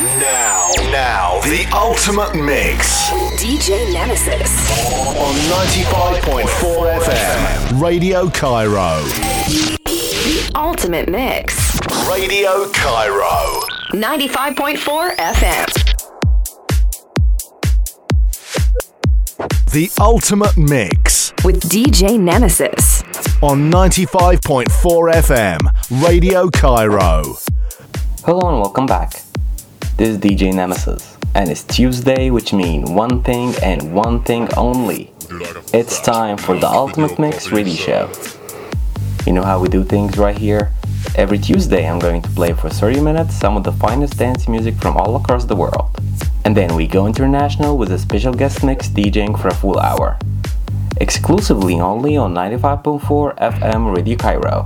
Now, now, the ultimate mix. DJ Nemesis. On 95.4 FM. Radio Cairo. The ultimate mix. Radio Cairo. 95.4 FM. The ultimate mix. With DJ Nemesis. On 95.4 FM. Radio Cairo. Hello and welcome back. This is DJ Nemesis, and it's Tuesday, which means one thing and one thing only. It's time for the Ultimate Mix Radio Show. You know how we do things right here? Every Tuesday, I'm going to play for 30 minutes some of the finest dance music from all across the world. And then we go international with a special guest mix DJing for a full hour. Exclusively only on 95.4 FM Radio Cairo.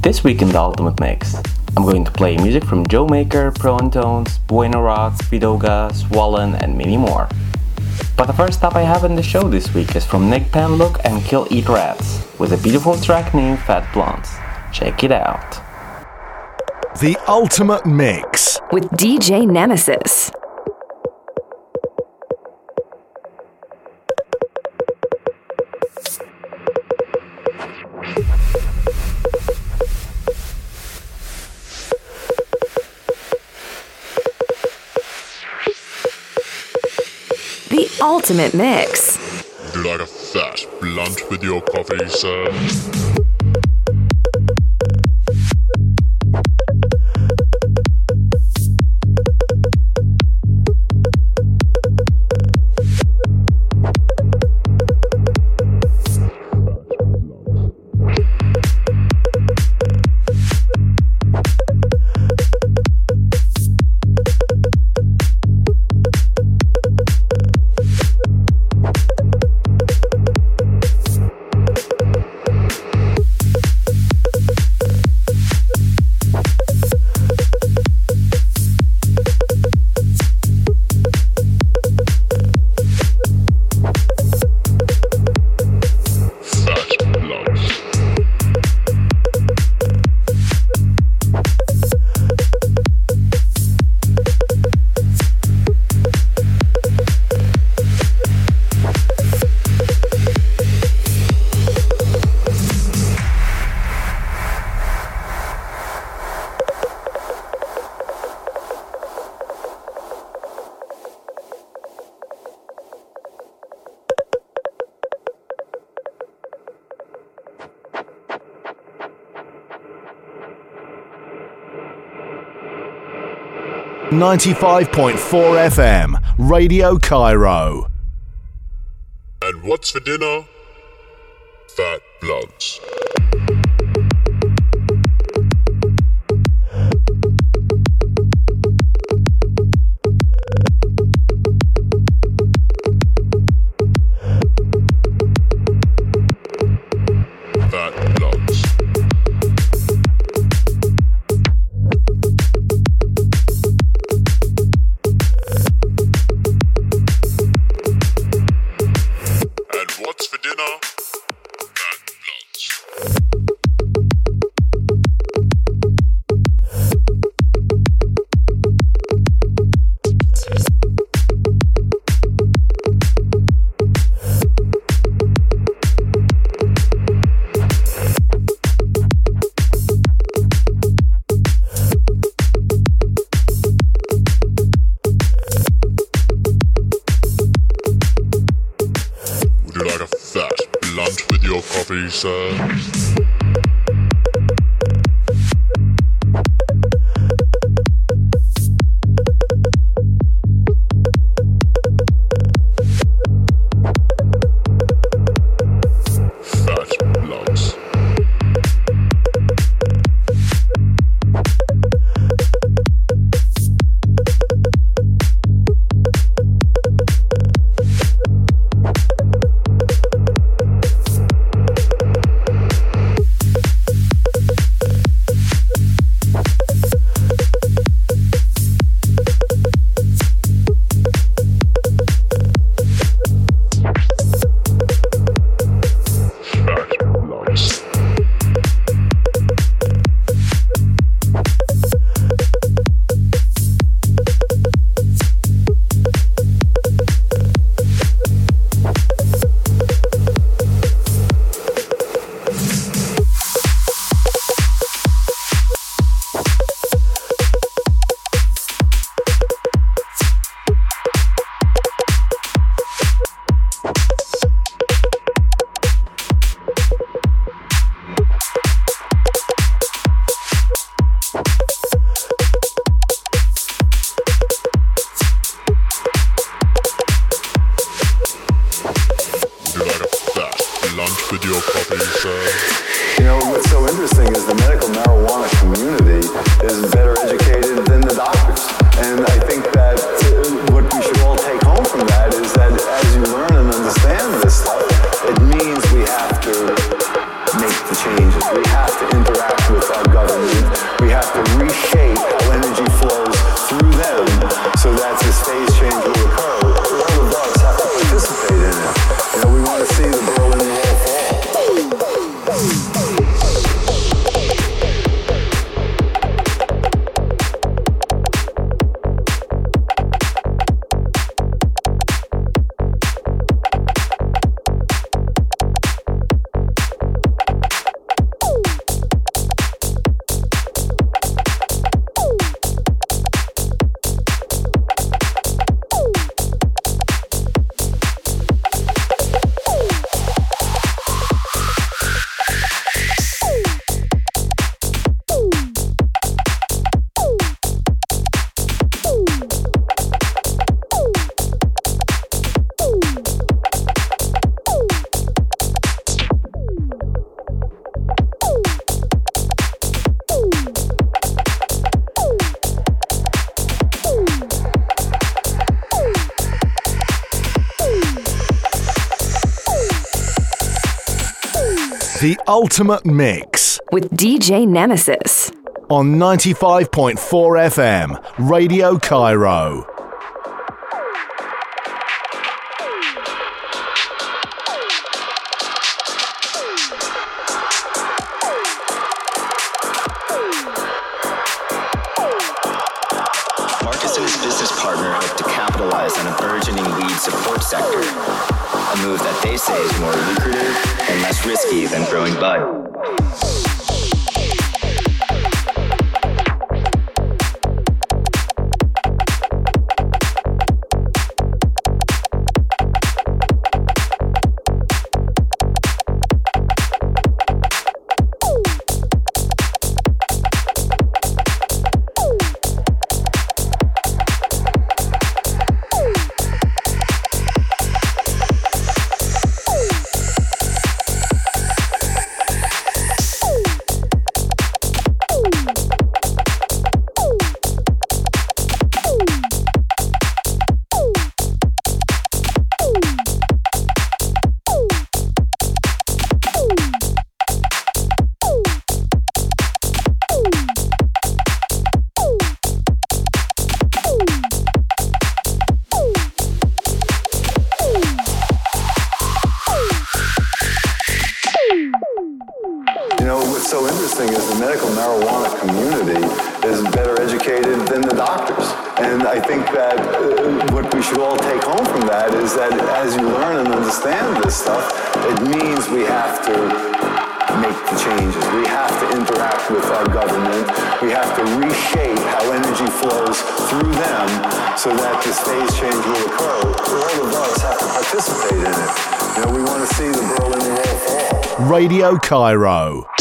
This week in the Ultimate Mix, I'm going to play music from Joe Maker, Pro and Tones, Bueno Rock, Vidoga, Swollen, and many more. But the first stop I have in the show this week is from Nick Penlook and Kill Eat Rats, with a beautiful track named Fat Blunts. Check it out. The Ultimate Mix. With DJ Nemesis. Ultimate mix. You like a fat blunt with your coffee, sir? Ninety-five point four FM, Radio Cairo. And what's for dinner? Fat bloods. ultimate mix with DJ Nemesis on 95.4 FM, Radio Cairo. Marcus and his business partner hope to capitalize on a burgeoning weed support sector, a move that they say is more lucrative less risky than growing bud. Radio Cairo.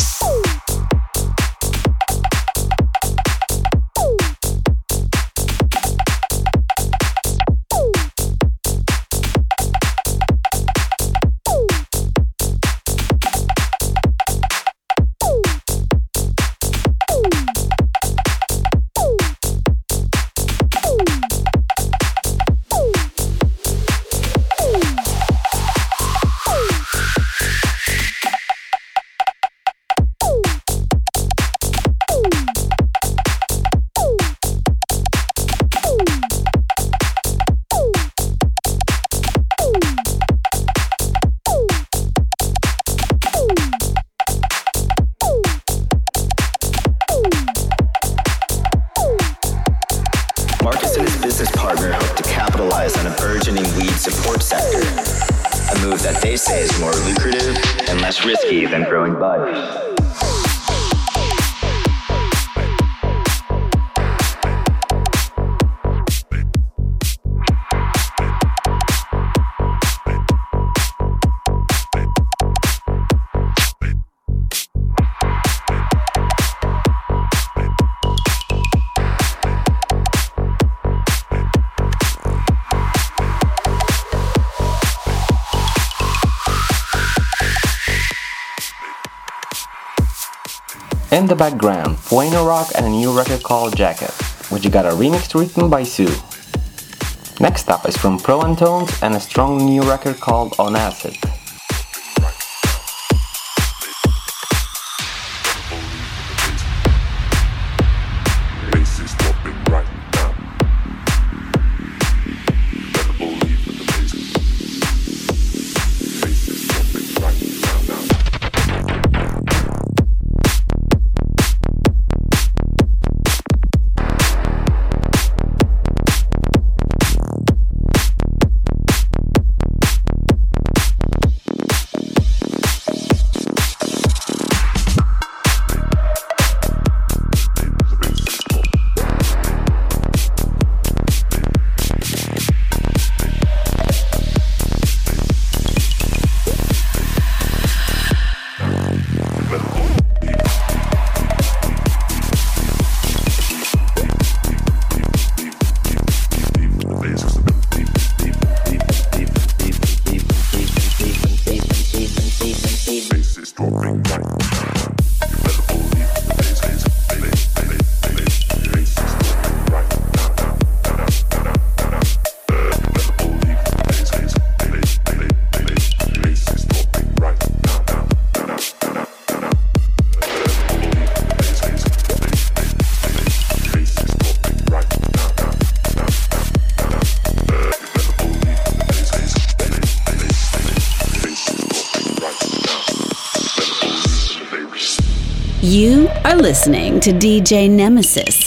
In the background, Fueno Rock and a new record called Jacket, which got a remix written by Sue. Next up is from Pro and Tones and a strong new record called On Acid. Listening to DJ Nemesis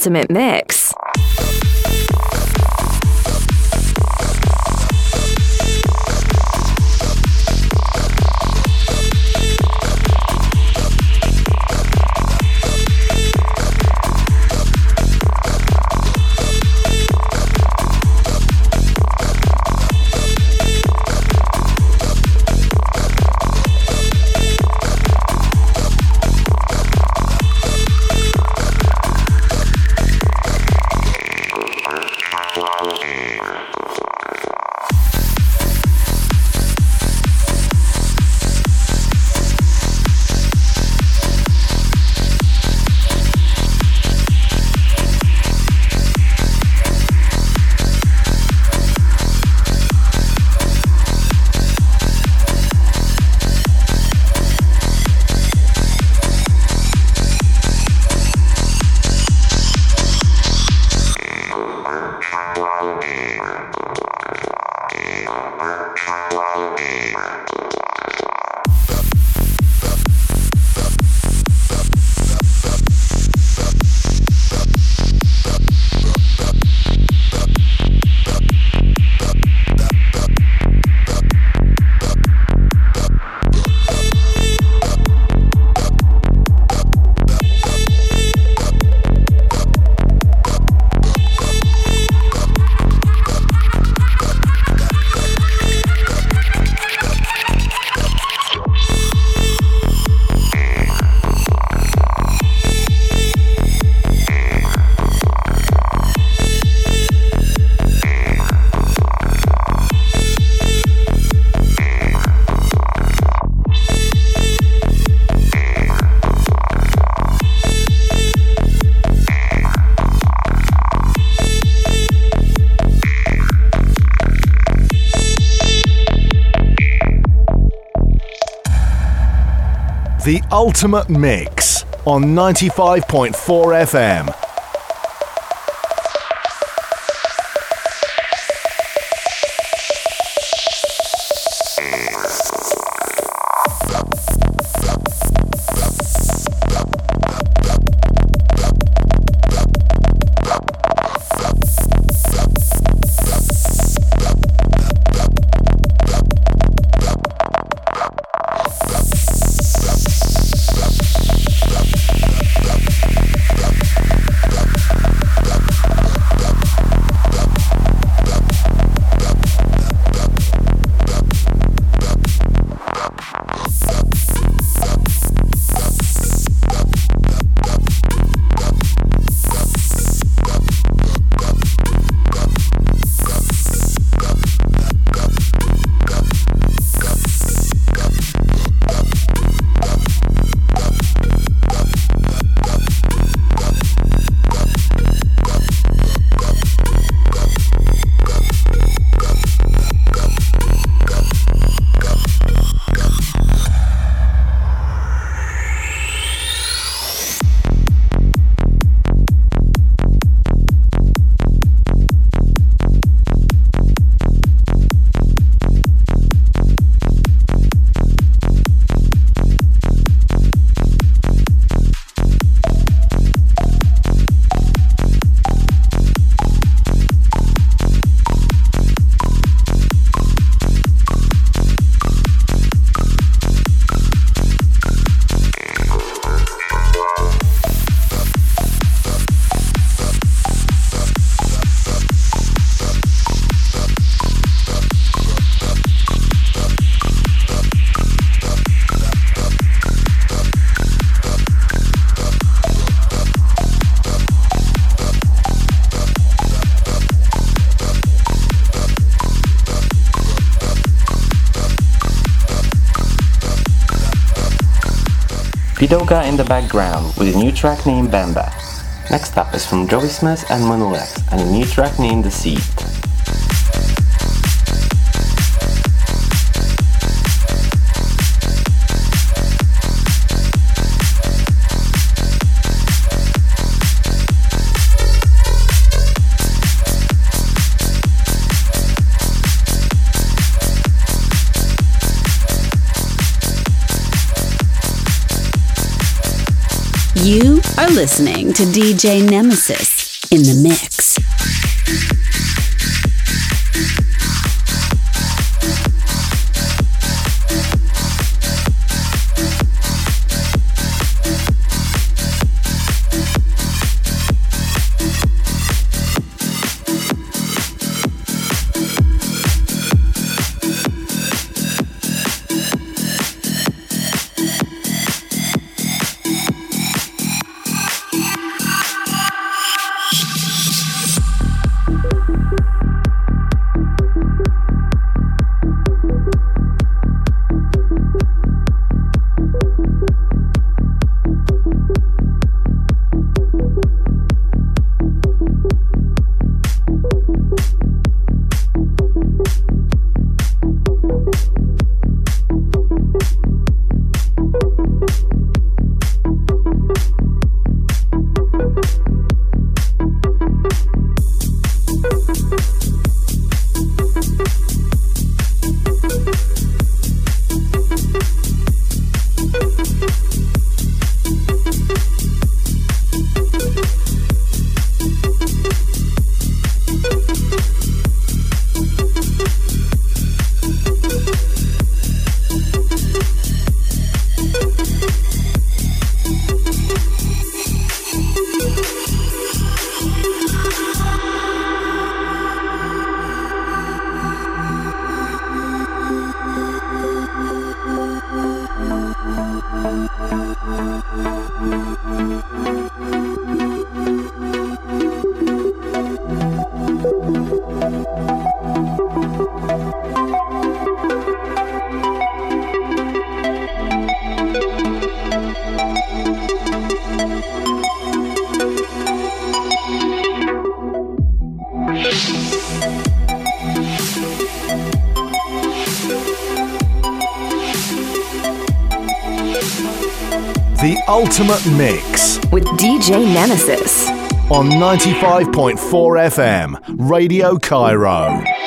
ultimate mix. Ultimate Mix on 95.4 FM. Vidoga in the background with a new track named Bamba. Next up is from Joey Smith and Monolex and a new track named The You listening to DJ Nemesis in the mix. Ultimate Mix with DJ Nemesis on 95.4 FM, Radio Cairo.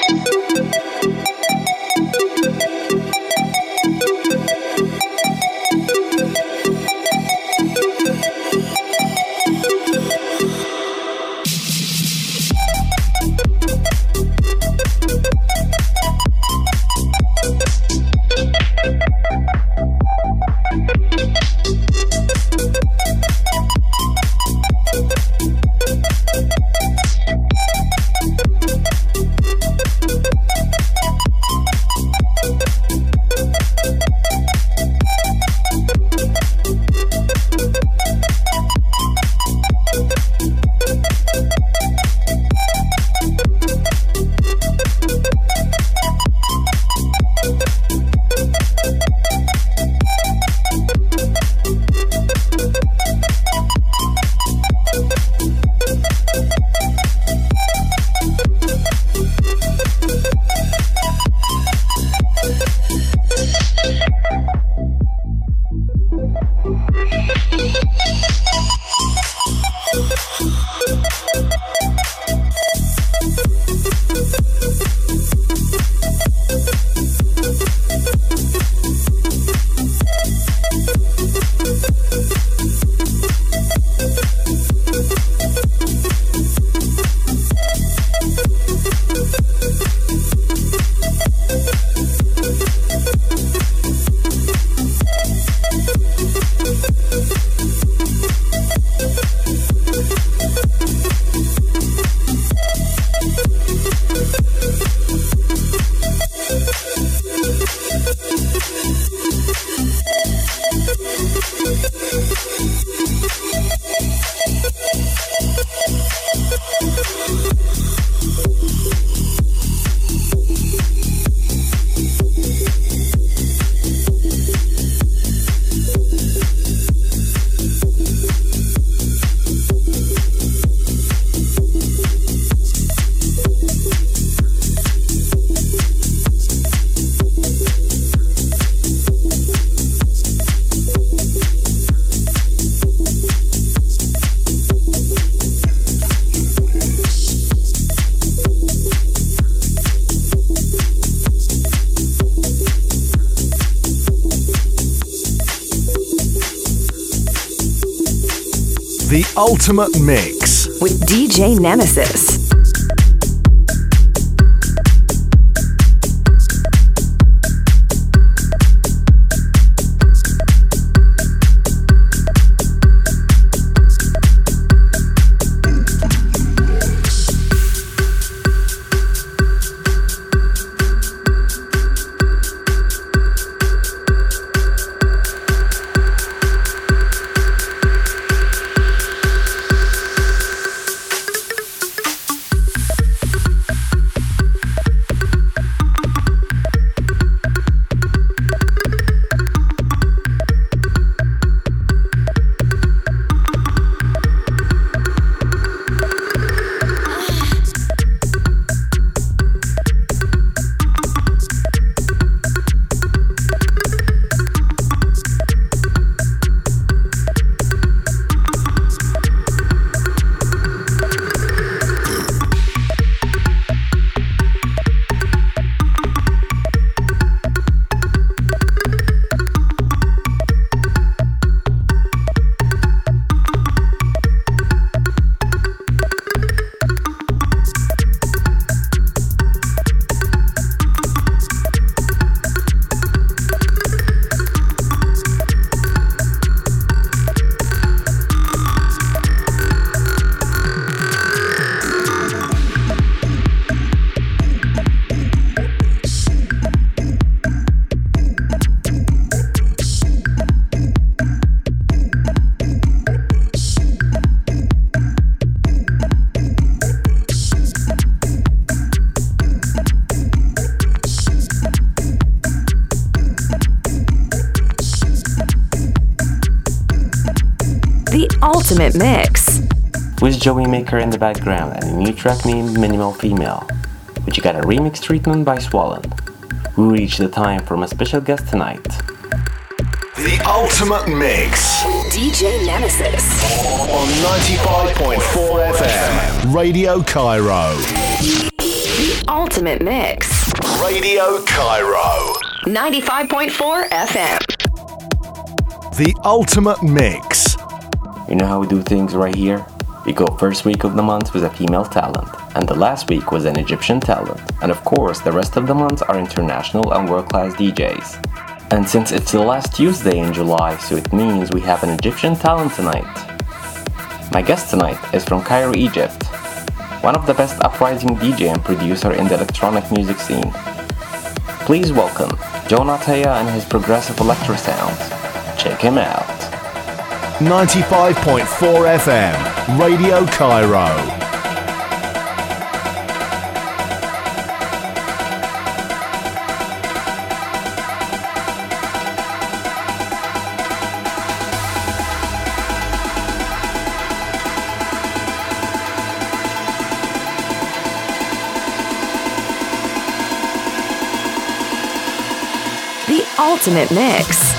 Ultimate Mix. with DJ Nemesis. Ultimate Mix. with Joey Maker in the background and a new track named Minimal Female, which you got a remix treatment by Swollen. We reached the time for my special guest tonight. The Ultimate Mix. DJ Nemesis. On 95.4 FM. Radio Cairo. The Ultimate Mix. Radio Cairo. 95.4 FM. The Ultimate Mix. You know how we do things right here? We go first week of the month with a female talent, and the last week was an Egyptian talent, and of course the rest of the months are international and world-class DJs. And since it's the last Tuesday in July, so it means we have an Egyptian talent tonight. My guest tonight is from Cairo, Egypt, one of the best uprising DJ and producer in the electronic music scene. Please welcome John Ataya and his progressive electro sounds. Check him out. 95.4 FM. Radio Cairo. The Ultimate Mix.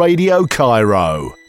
Radio Cairo.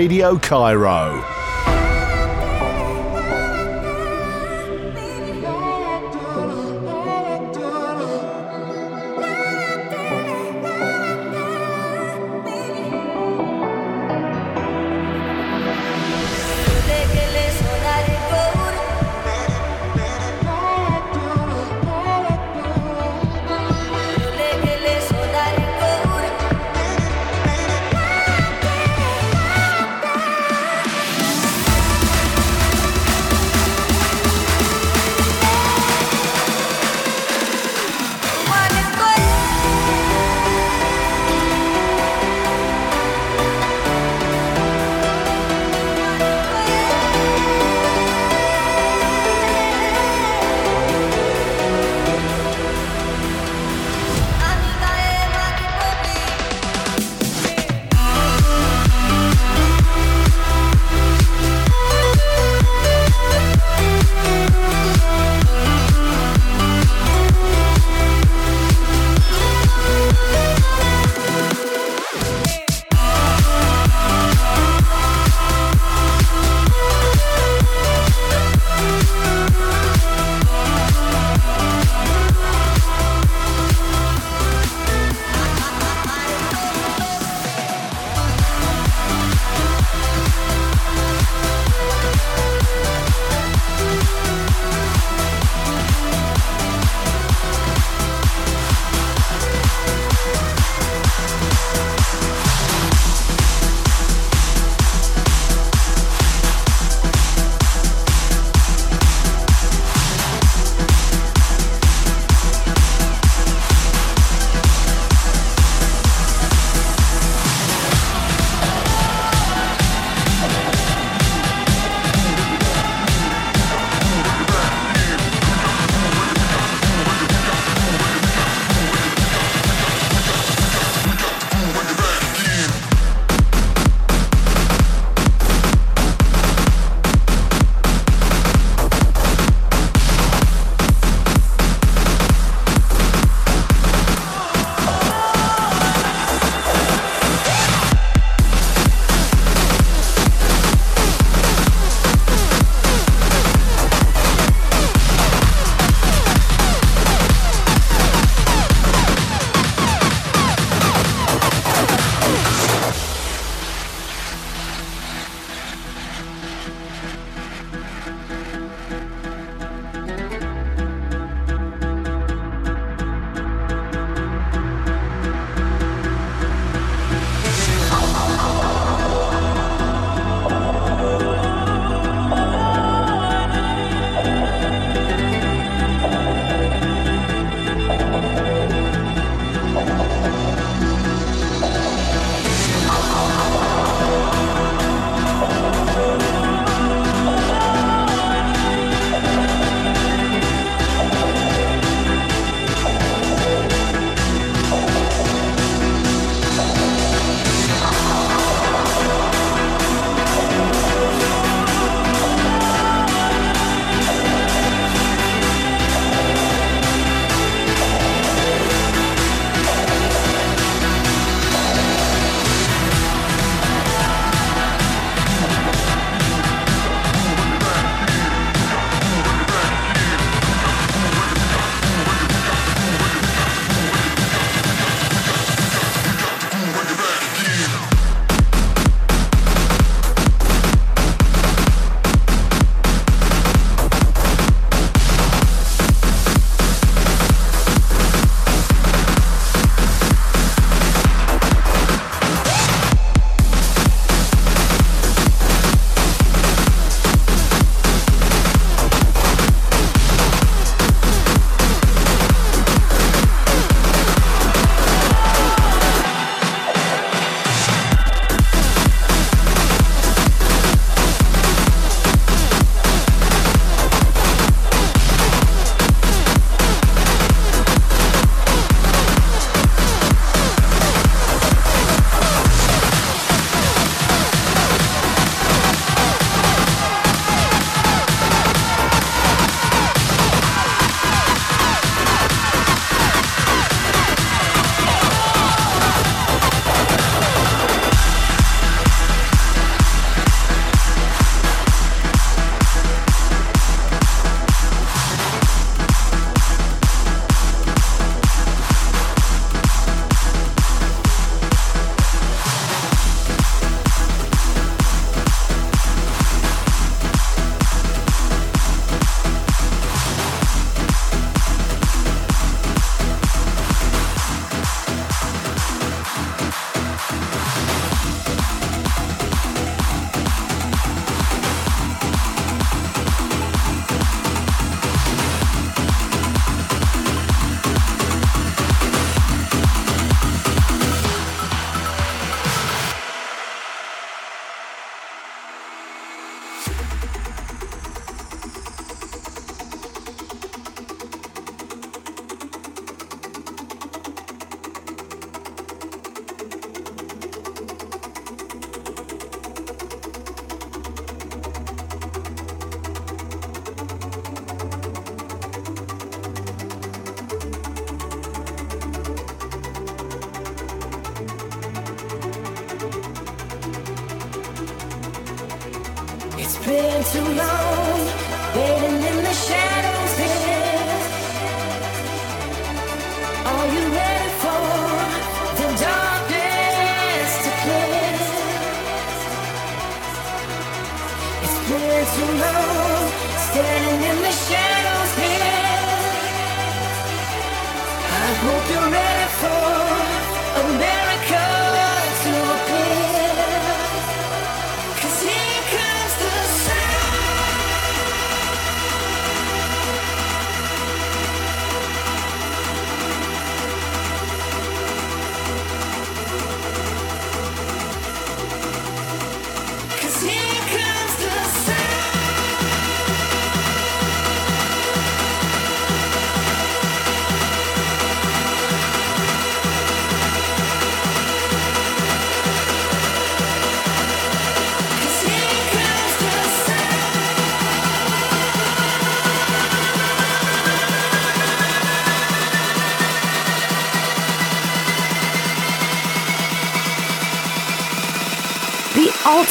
Radio Cairo.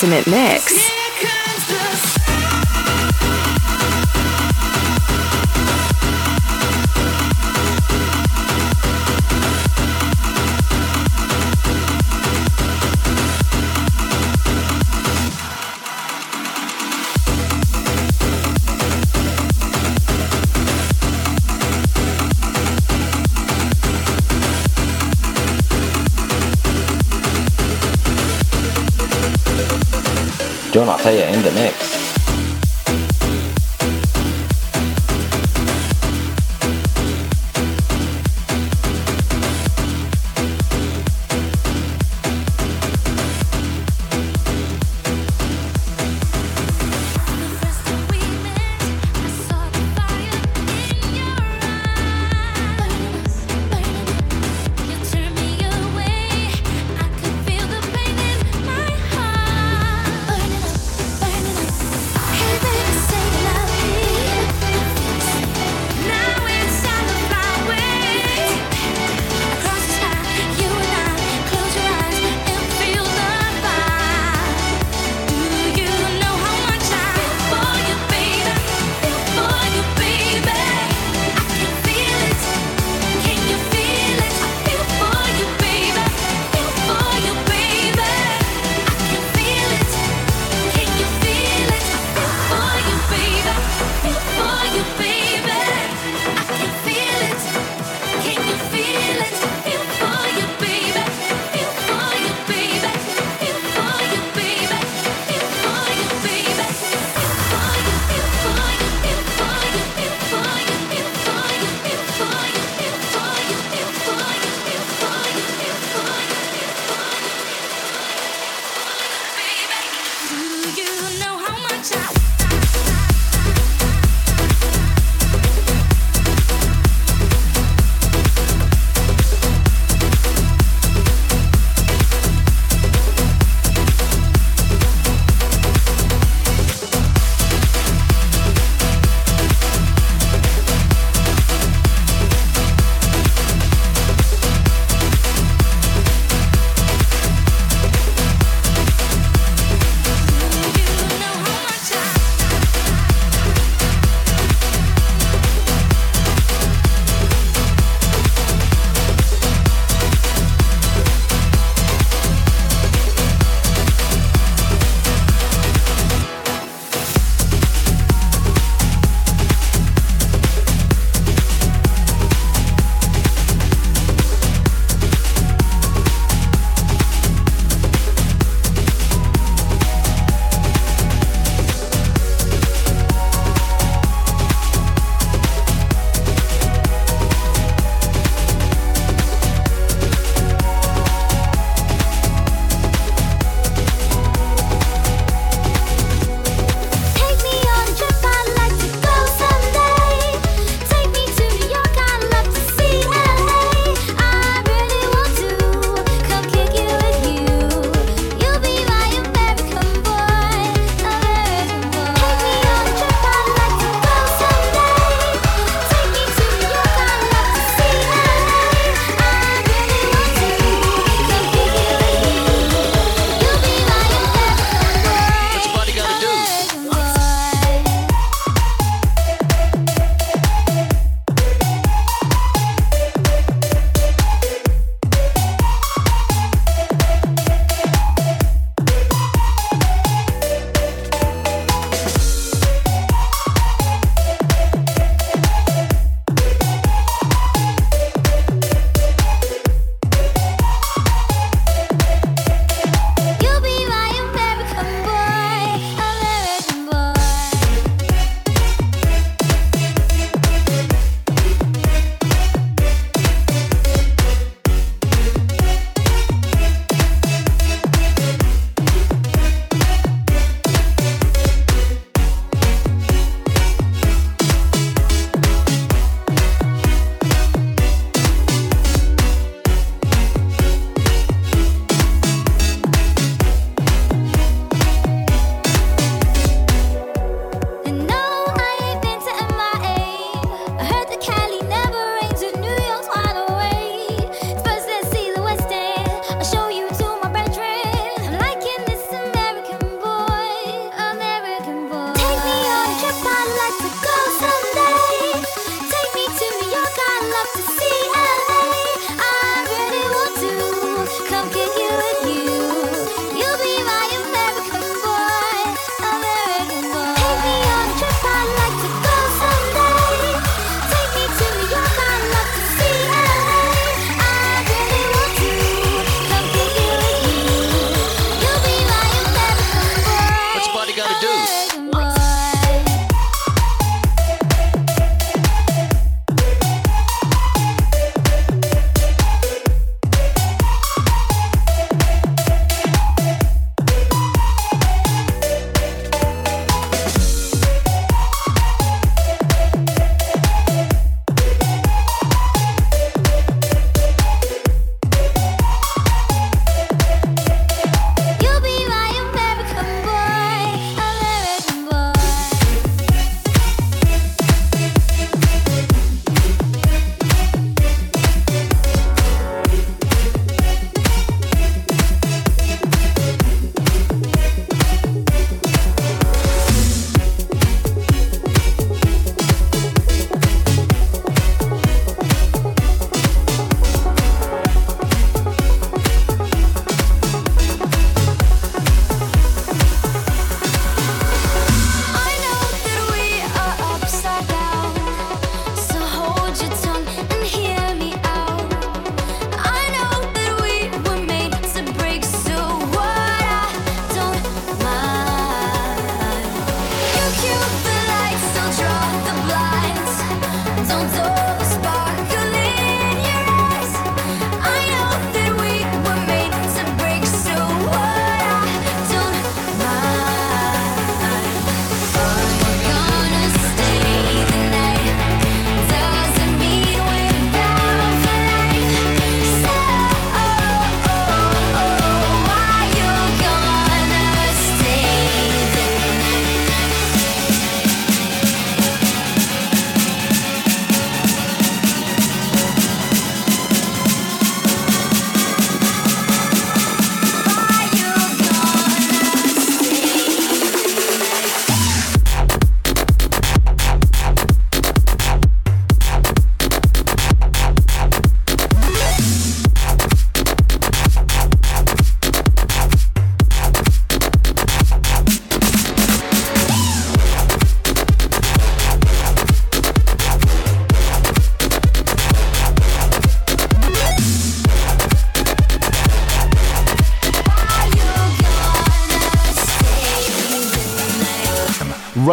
Ultimate mix. Ataya in the mix.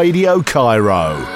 Radio Cairo.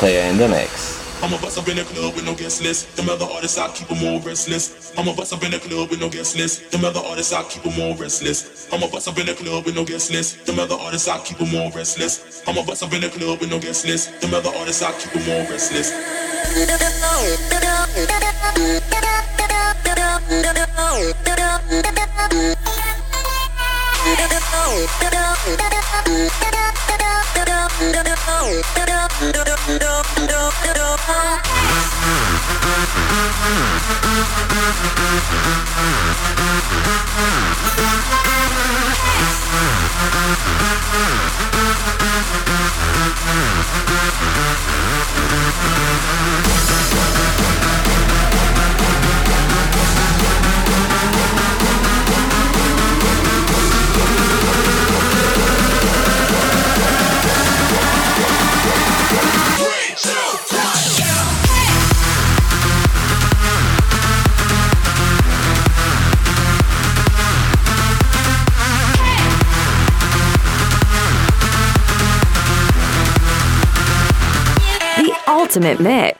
Jonathan in the mix. I'm a bust up in the club with no guest list. Them other artists, I keep them all restless. I'm a bust up in the club with no guest list. Them other artists, I keep them all restless. I'm a bust up in the club with no guest list. Them other artists, I keep them all restless. I'm a bust up in the club with no guest list. Them other artists, I keep them all restless. Yeah. Ultimate mix.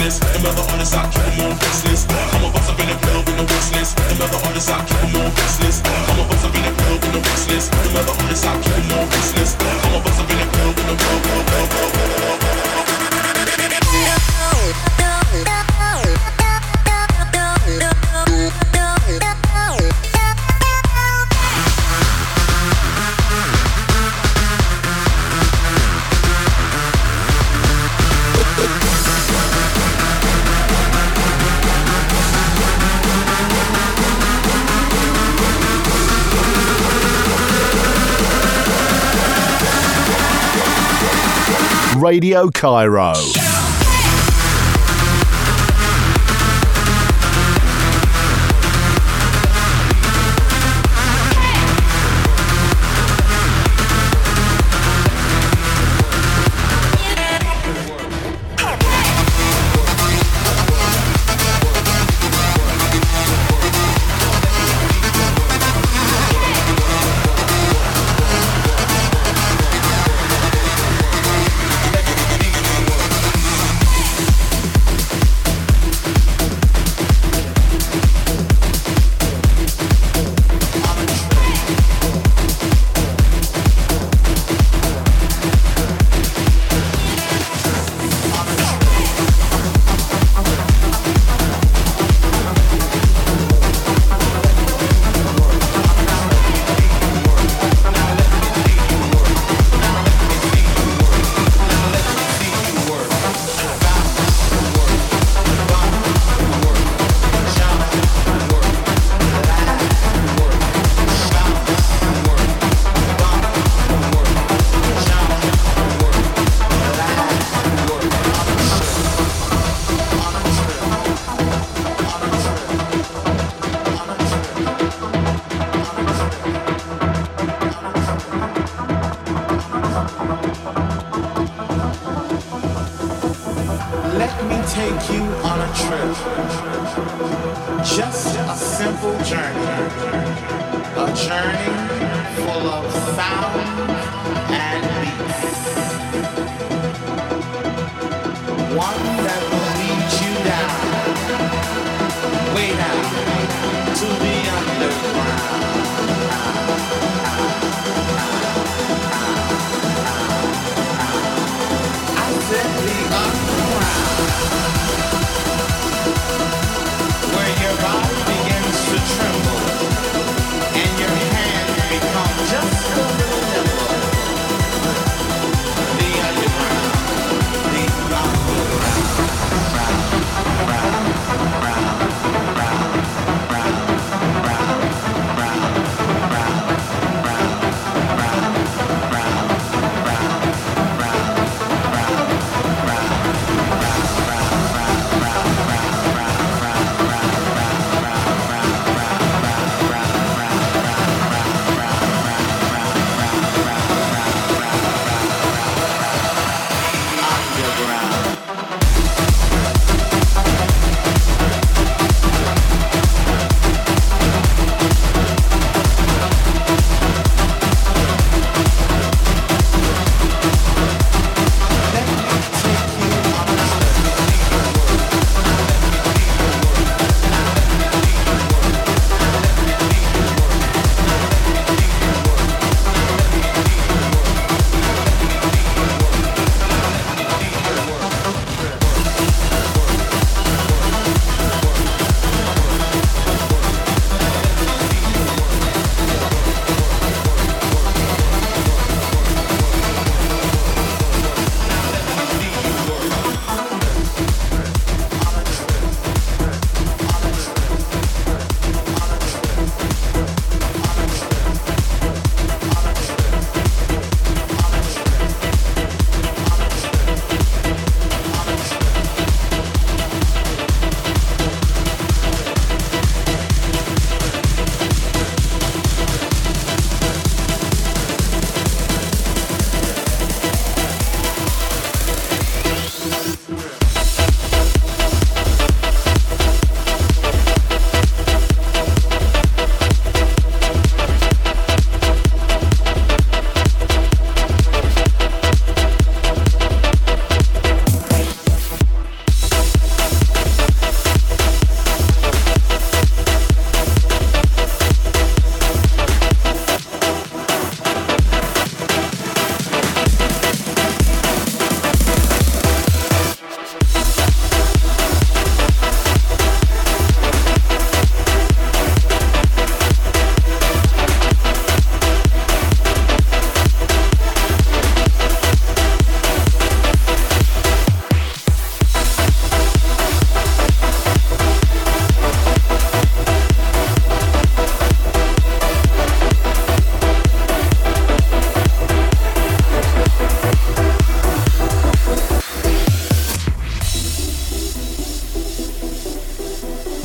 List. Them other I keep them all restless. I'm a bust up in the club no guest list. Them I keep them all restless. I'm a bust up in the club no guest list. Them I keep them all restless. I'm a bust up in the club no club, club, club, club, club, club. Radio Cairo.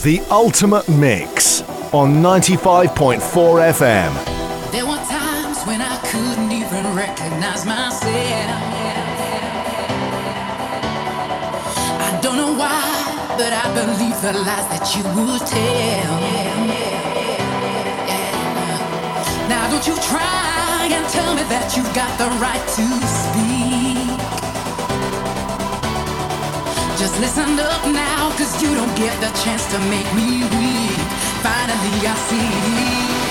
The Ultimate Mix on 95.4 FM. There were times when I couldn't even recognize myself. I don't know why, but I believe the lies that you would tell. Now don't you try and tell me that you've got the right to speak. Listen up now, cause you don't get the chance to make me weak. Finally, I see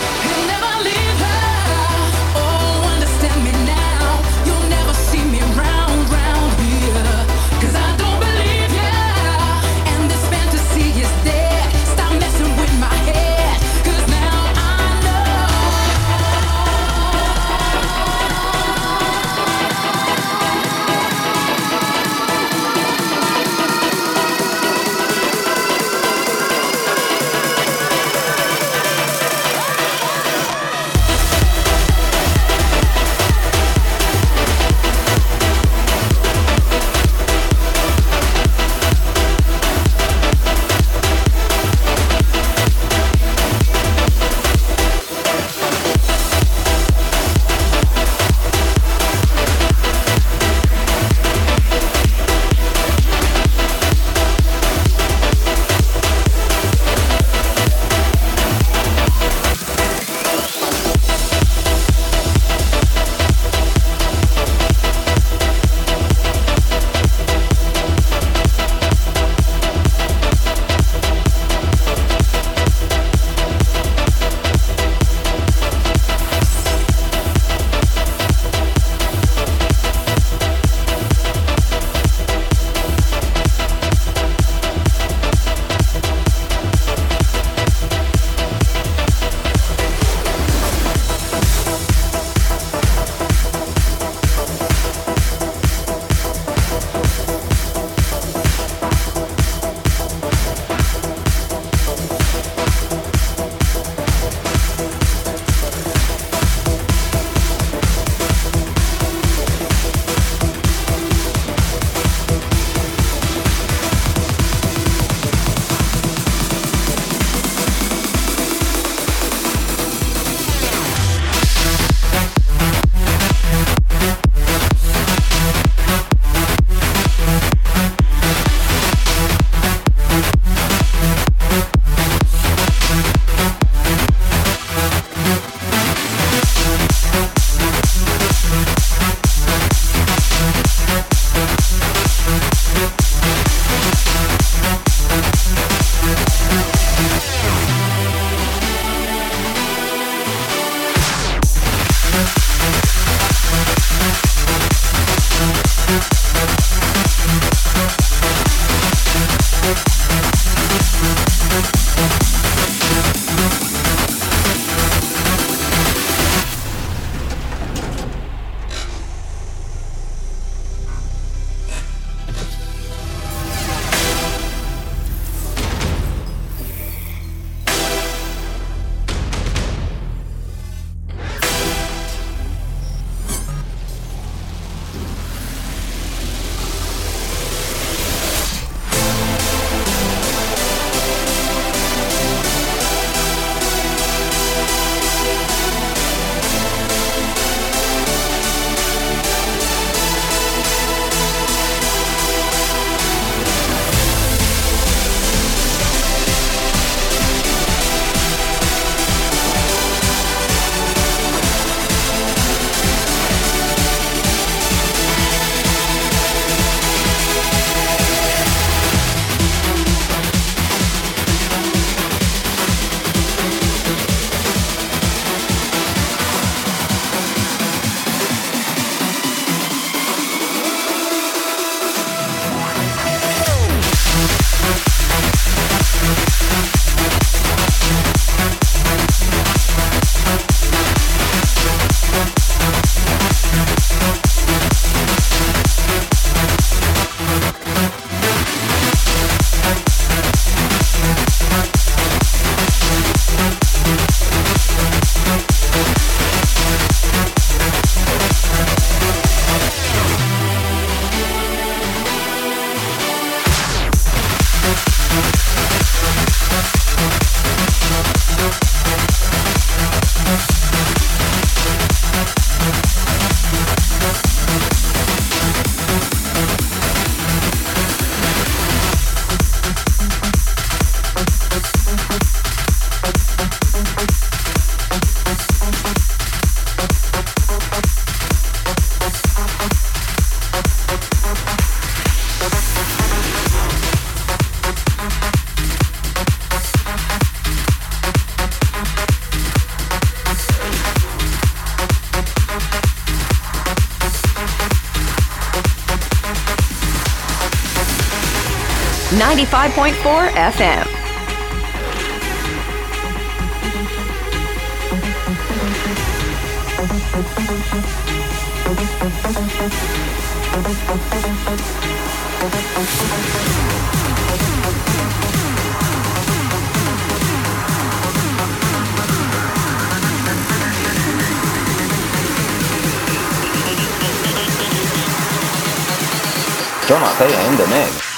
95.4 FM. John Arthea in the mix.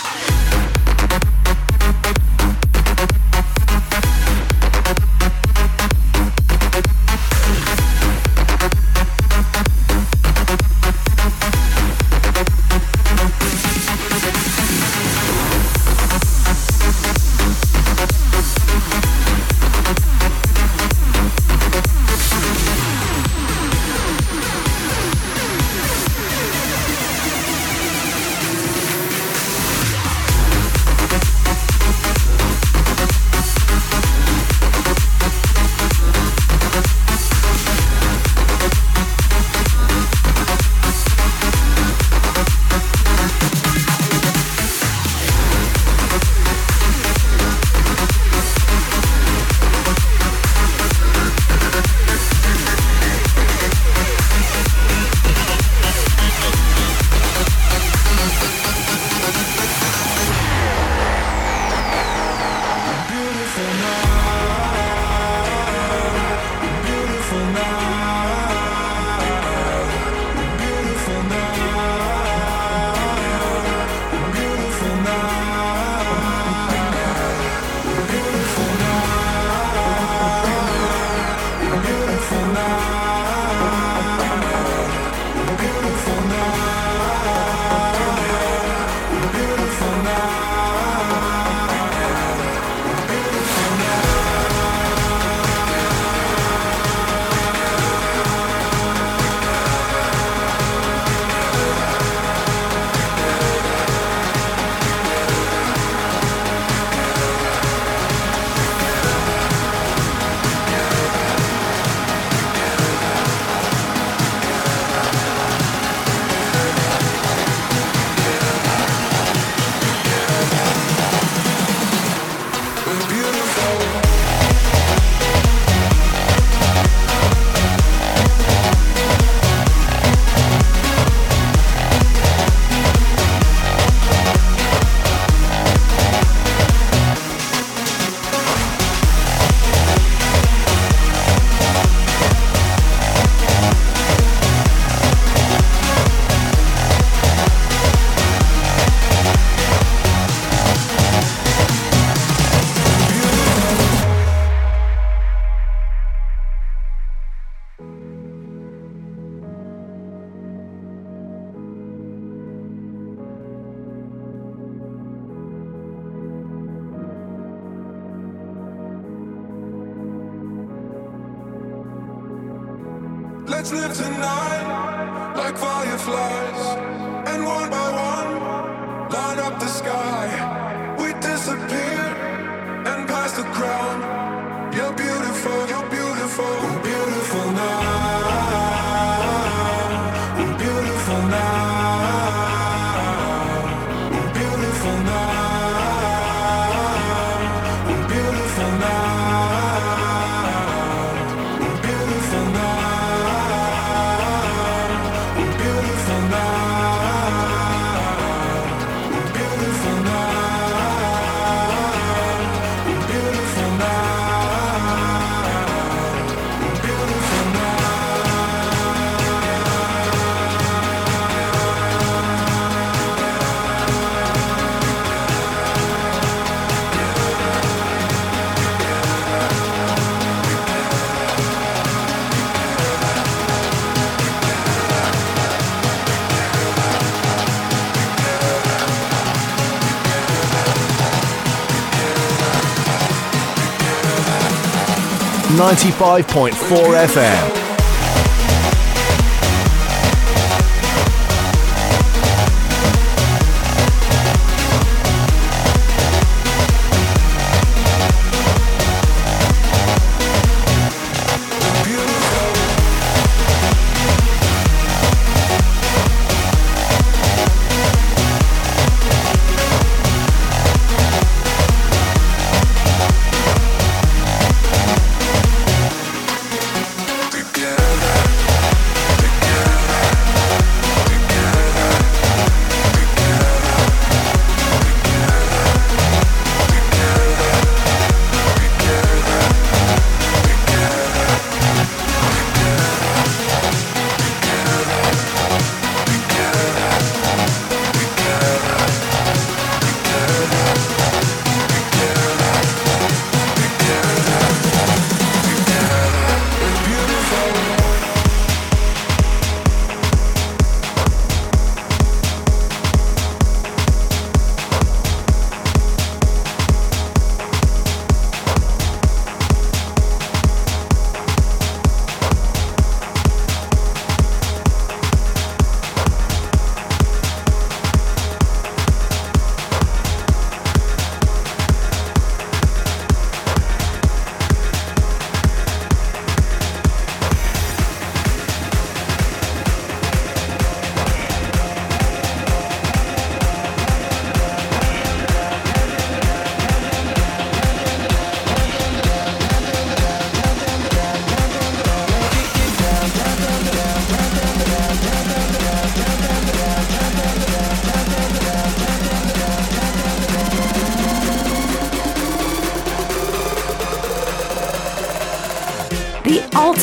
95.4 FM.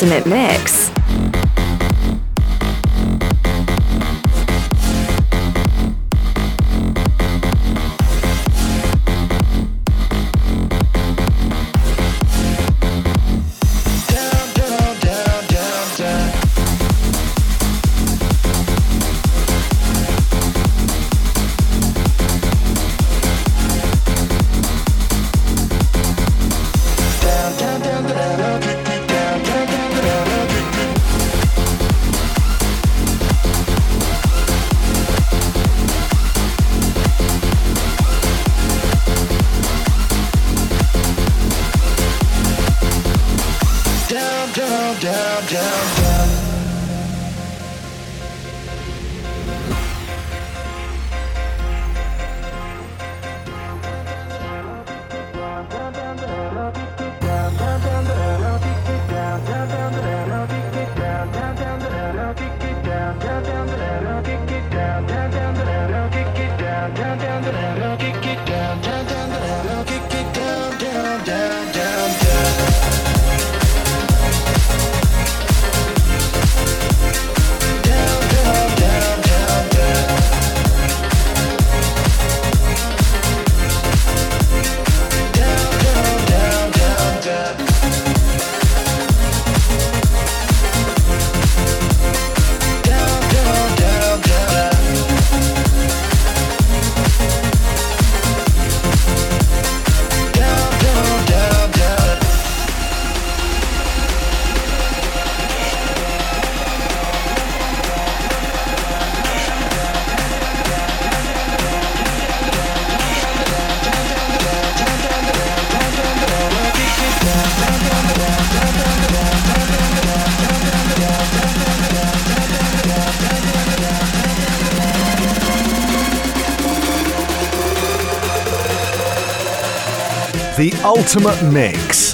Ultimate mix. Ultimate mix.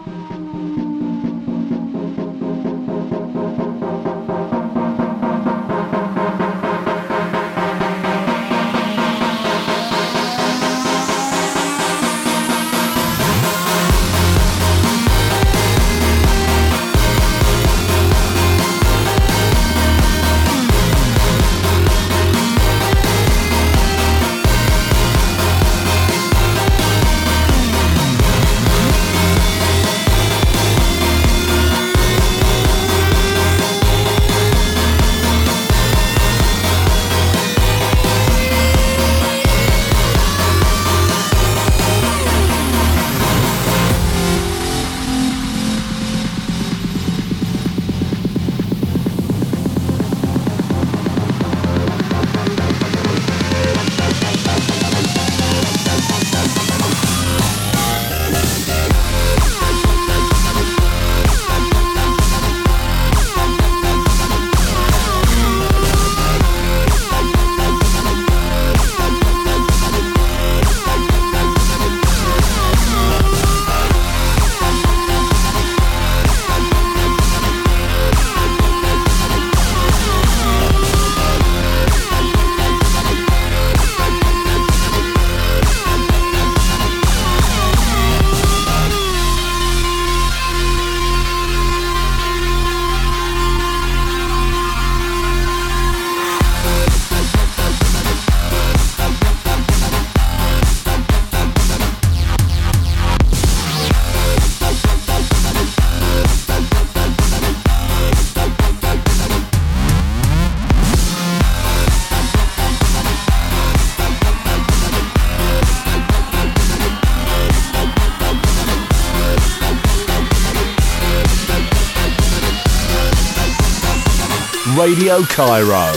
Radio Cairo.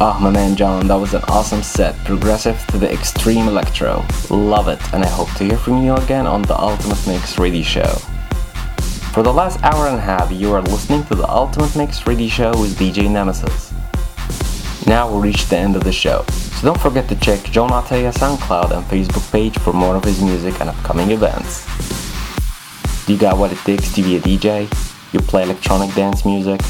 Ah, my man John, that was an awesome set, progressive to the extreme electro. Love it, and I hope to hear from you again on the Ultimate Mix Radio Show. For the last hour and a half, you are listening to the Ultimate Mix Radio Show with DJ Nemesis. Now we reach the end of the show, so don't forget to check John Ataya SoundCloud and Facebook page for more of his music and upcoming events. Do you got what it takes to be a DJ? You play electronic dance music?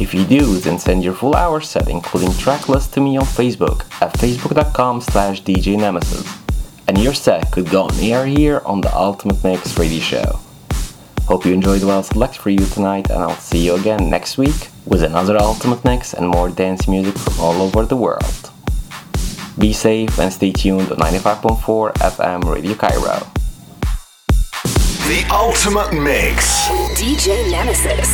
If you do, then send your full hour set including track list to me on Facebook at facebook.com slash DJ Nemesis. And your set could go on air here on the Ultimate Mix Radio Show. Hope you enjoyed what I select for you tonight and I'll see you again next week with another Ultimate Mix and more dance music from all over the world. Be safe and stay tuned on 95.4 FM Radio Cairo. The Ultimate Mix DJ Nemesis.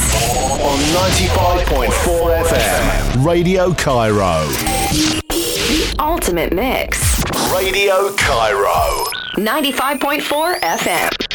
on 95.4 FM, Radio Cairo. The Ultimate Mix. Radio Cairo. 95.4 FM.